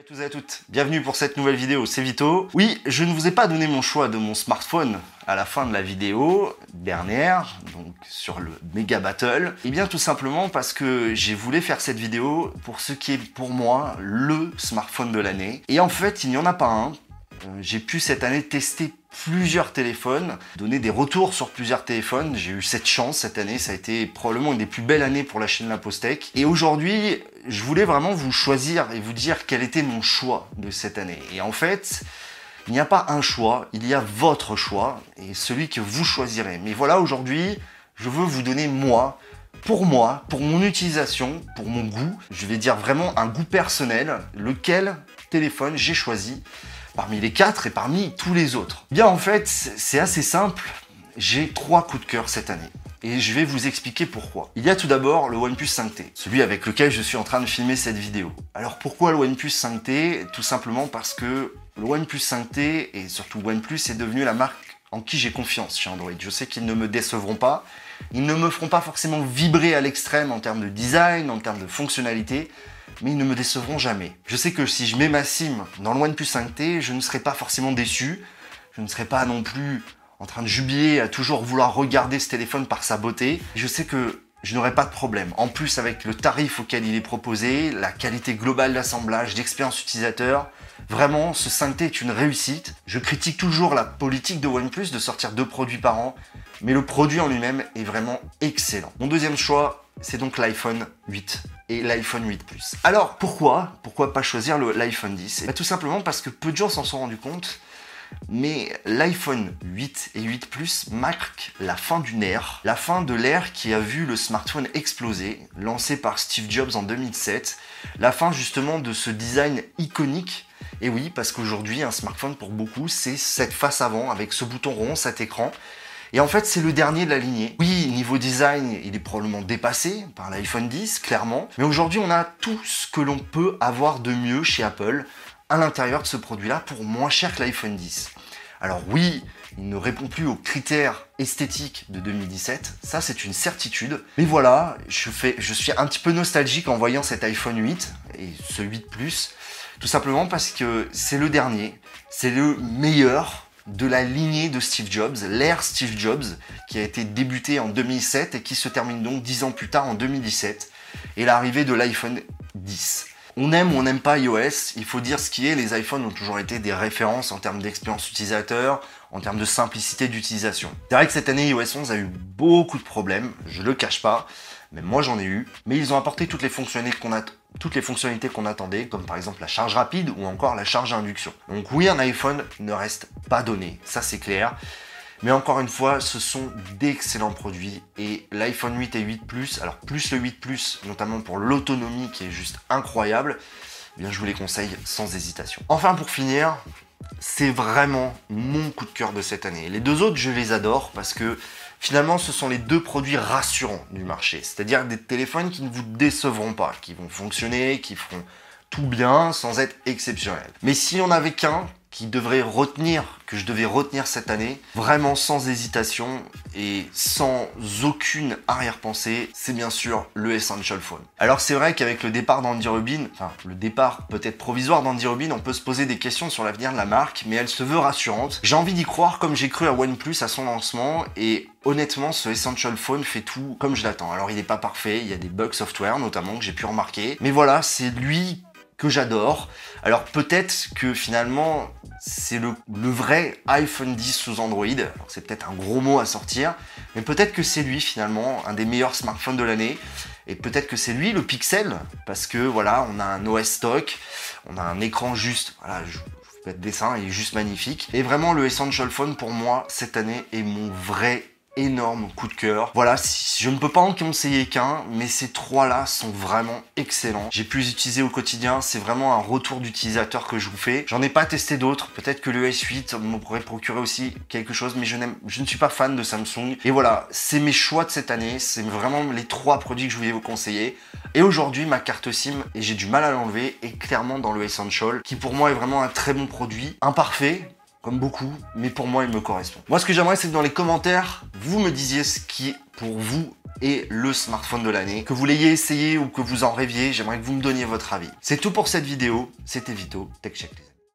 à tous et à toutes, bienvenue pour cette nouvelle vidéo, c'est Vito. Oui, je ne vous ai pas donné mon choix de mon smartphone à la fin de la vidéo dernière, donc sur le Mega Battle. Et eh bien tout simplement parce que j'ai voulu faire cette vidéo pour ce qui est pour moi le smartphone de l'année. Et en fait, il n'y en a pas un. Euh, j'ai pu cette année tester plusieurs téléphones, donner des retours sur plusieurs téléphones. J'ai eu cette chance cette année, ça a été probablement une des plus belles années pour la chaîne La Postec. Et aujourd'hui, je voulais vraiment vous choisir et vous dire quel était mon choix de cette année. Et en fait, il n'y a pas un choix, il y a votre choix et celui que vous choisirez. Mais voilà, aujourd'hui, je veux vous donner moi, pour moi, pour mon utilisation, pour mon goût, je vais dire vraiment un goût personnel, lequel téléphone j'ai choisi parmi les quatre et parmi tous les autres. Bien en fait, c'est assez simple, j'ai trois coups de cœur cette année et je vais vous expliquer pourquoi. Il y a tout d'abord le OnePlus 5T, celui avec lequel je suis en train de filmer cette vidéo. Alors pourquoi le OnePlus 5T Tout simplement parce que le OnePlus 5T et surtout OnePlus est devenu la marque en qui j'ai confiance chez Android. Je sais qu'ils ne me décevront pas, ils ne me feront pas forcément vibrer à l'extrême en termes de design, en termes de fonctionnalité, mais ils ne me décevront jamais. Je sais que si je mets ma SIM dans le OnePlus 5T, je ne serai pas forcément déçu, je ne serai pas non plus en train de jubiler à toujours vouloir regarder ce téléphone par sa beauté. Je sais que je n'aurai pas de problème. En plus, avec le tarif auquel il est proposé, la qualité globale d'assemblage, d'expérience utilisateur, vraiment, ce 5T est une réussite. Je critique toujours la politique de OnePlus de sortir deux produits par an, mais le produit en lui-même est vraiment excellent. Mon deuxième choix, c'est donc l'iPhone 8 et l'iPhone 8 Plus. Alors, pourquoi Pourquoi pas choisir l'iPhone 10 bah, Tout simplement parce que peu de gens s'en sont rendus compte, mais l'iPhone 8 et 8 Plus marquent la fin d'une ère, la fin de l'ère qui a vu le smartphone exploser, lancé par Steve Jobs en 2007, la fin justement de ce design iconique. Et oui, parce qu'aujourd'hui, un smartphone pour beaucoup, c'est cette face avant avec ce bouton rond, cet écran. Et en fait, c'est le dernier de la lignée. Oui, niveau design, il est probablement dépassé par l'iPhone 10, clairement. Mais aujourd'hui, on a tout ce que l'on peut avoir de mieux chez Apple à l'intérieur de ce produit-là pour moins cher que l'iPhone 10. Alors oui, il ne répond plus aux critères esthétiques de 2017, ça c'est une certitude. Mais voilà, je, fais, je suis un petit peu nostalgique en voyant cet iPhone 8 et ce 8 Plus, tout simplement parce que c'est le dernier, c'est le meilleur de la lignée de Steve Jobs, l'ère Steve Jobs, qui a été débuté en 2007 et qui se termine donc 10 ans plus tard en 2017, et l'arrivée de l'iPhone 10. On aime ou on n'aime pas iOS, il faut dire ce qui est, les iPhones ont toujours été des références en termes d'expérience utilisateur, en termes de simplicité d'utilisation. C'est vrai que cette année iOS 11 a eu beaucoup de problèmes, je le cache pas, mais moi j'en ai eu, mais ils ont apporté toutes les fonctionnalités qu'on toutes les fonctionnalités qu'on attendait, comme par exemple la charge rapide ou encore la charge à induction. Donc oui, un iPhone ne reste pas donné, ça c'est clair. Mais encore une fois, ce sont d'excellents produits et l'iPhone 8 et 8 Plus, alors plus le 8 Plus, notamment pour l'autonomie qui est juste incroyable, eh bien je vous les conseille sans hésitation. Enfin pour finir, c'est vraiment mon coup de cœur de cette année. Les deux autres, je les adore parce que finalement, ce sont les deux produits rassurants du marché. C'est-à-dire des téléphones qui ne vous décevront pas, qui vont fonctionner, qui feront tout bien sans être exceptionnels. Mais si on avait qu'un, qui devrait retenir, que je devais retenir cette année, vraiment sans hésitation et sans aucune arrière-pensée, c'est bien sûr le Essential Phone. Alors c'est vrai qu'avec le départ d'Andy Rubin, enfin le départ peut-être provisoire d'Andy Rubin, on peut se poser des questions sur l'avenir de la marque, mais elle se veut rassurante. J'ai envie d'y croire comme j'ai cru à OnePlus à son lancement et honnêtement, ce Essential Phone fait tout comme je l'attends. Alors, il n'est pas parfait, il y a des bugs software notamment que j'ai pu remarquer. Mais voilà, c'est lui que j'adore. Alors peut-être que finalement c'est le, vrai iPhone 10 sous Android. c'est peut-être un gros mot à sortir, mais peut-être que c'est lui finalement un des meilleurs smartphones de l'année. Et peut-être que c'est lui le Pixel, parce que voilà, on a un OS stock, on a un écran juste, voilà, je, vous fais dessin, il est juste magnifique. Et vraiment le Essential Phone pour moi cette année est mon vrai énorme coup de cœur. Voilà, je ne peux pas en conseiller qu'un, mais ces trois-là sont vraiment excellents. J'ai pu les utiliser au quotidien, c'est vraiment un retour d'utilisateur que je vous fais. J'en ai pas testé d'autres, peut-être que le S8 me pourrait procurer aussi quelque chose, mais je, je ne suis pas fan de Samsung. Et voilà, c'est mes choix de cette année, c'est vraiment les trois produits que je voulais vous conseiller. Et aujourd'hui, ma carte SIM, et j'ai du mal à l'enlever, est clairement dans le Essential, qui pour moi est vraiment un très bon produit, imparfait, comme beaucoup, mais pour moi, il me correspond. Moi, ce que j'aimerais, c'est que dans les commentaires, vous me disiez ce qui, pour vous, est le smartphone de l'année. Que vous l'ayez essayé ou que vous en rêviez, j'aimerais que vous me donniez votre avis. C'est tout pour cette vidéo. C'était Vito, Tech Check.